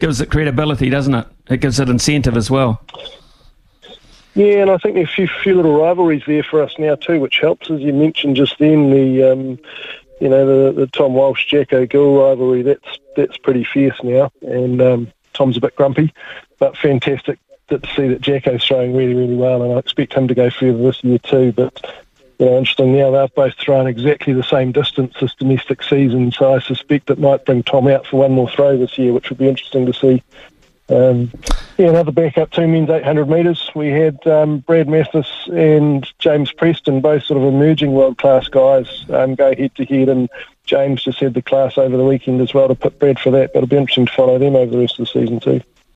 gives it credibility, doesn't it? It gives it incentive as well. Yeah, and I think there's a few, few little rivalries there for us now too, which helps. As you mentioned just then, the um, you know the, the Tom Walsh Jacko Gill rivalry. That's that's pretty fierce now, and um, Tom's a bit grumpy, but fantastic to see that Jacko's throwing really really well, and I expect him to go further this year too. But you know, interesting now they've both thrown exactly the same distance this domestic season, so I suspect it might bring Tom out for one more throw this year, which would be interesting to see. Um, yeah, another backup two men's 800 metres. We had um, Brad Mathas and James Preston, both sort of emerging world class guys, um, go head to head. And James just had the class over the weekend as well to put Brad for that. But it'll be interesting to follow them over the rest of the season too.